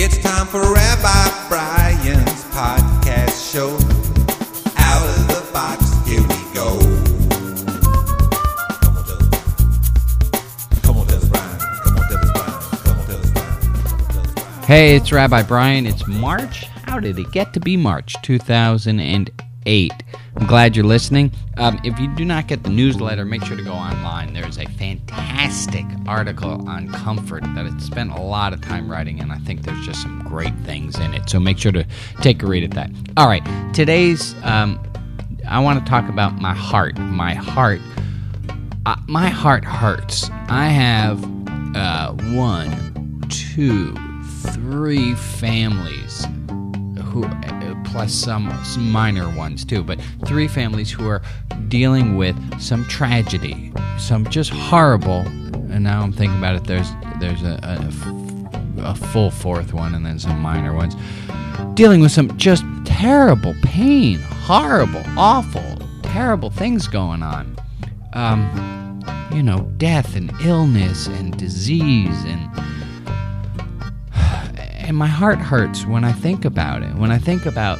It's time for Rabbi Brian's podcast show. Out of the box, here we go. Come on, tell us. Brian. Come on, tell us, Brian. Come on, tell us, Brian. Come on, tell us, Brian. Hey, it's Rabbi Brian. It's March. How did it get to be March 2008? I'm glad you're listening. Um, if you do not get the newsletter, make sure to go online. There's a fantastic article on comfort that I spent a lot of time writing, and I think there's just some great things in it. So make sure to take a read at that. All right, today's, um, I want to talk about my heart. My heart uh, my heart hurts. I have uh, one, two, three families who, plus some, some minor ones too, but three families who are dealing with some tragedy, some just horrible. And now I'm thinking about it. There's there's a, a a full fourth one, and then some minor ones dealing with some just terrible pain, horrible, awful, terrible things going on um, you know, death and illness and disease and and my heart hurts when I think about it. When I think about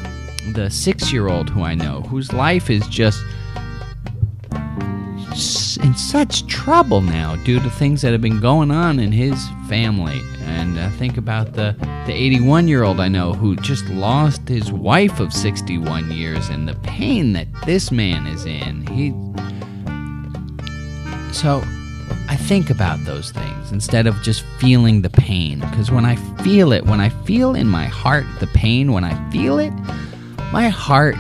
the six-year-old who I know, whose life is just in such trouble now due to things that have been going on in his family. And I think about the the 81-year-old I know who just lost his wife of 61 years and the pain that this man is in. He so I think about those things instead of just feeling the pain. Because when I feel it, when I feel in my heart the pain, when I feel it, my heart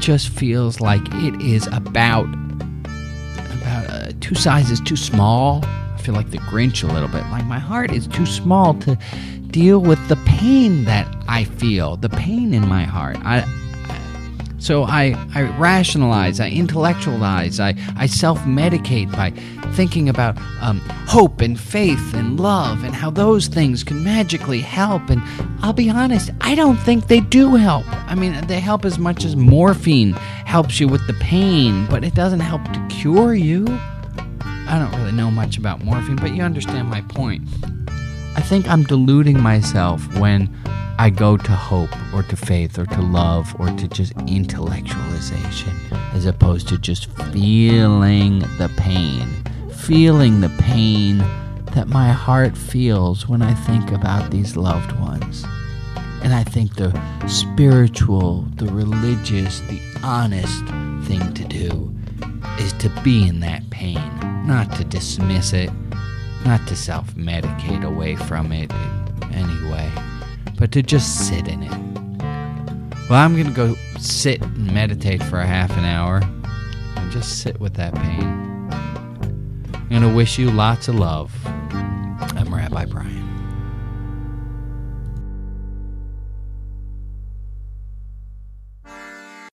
just feels like it is about about uh, two sizes too small. I feel like the Grinch a little bit. Like my heart is too small to deal with the pain that I feel, the pain in my heart. I, so I, I rationalize, I intellectualize, I, I self medicate by thinking about um, hope and faith and love and how those things can magically help. And I'll be honest, I don't think they do help. I mean, they help as much as morphine helps you with the pain, but it doesn't help to cure you. I don't really know much about morphine, but you understand my point. I think I'm deluding myself when I go to hope or to faith or to love or to just intellectualization as opposed to just feeling the pain. Feeling the pain that my heart feels when I think about these loved ones. And I think the spiritual, the religious, the honest thing to do is to be in that pain, not to dismiss it, not to self medicate away from it in any way, but to just sit in it. Well, I'm going to go sit and meditate for a half an hour and just sit with that pain. I'm going to wish you lots of love. I'm Rabbi Brian.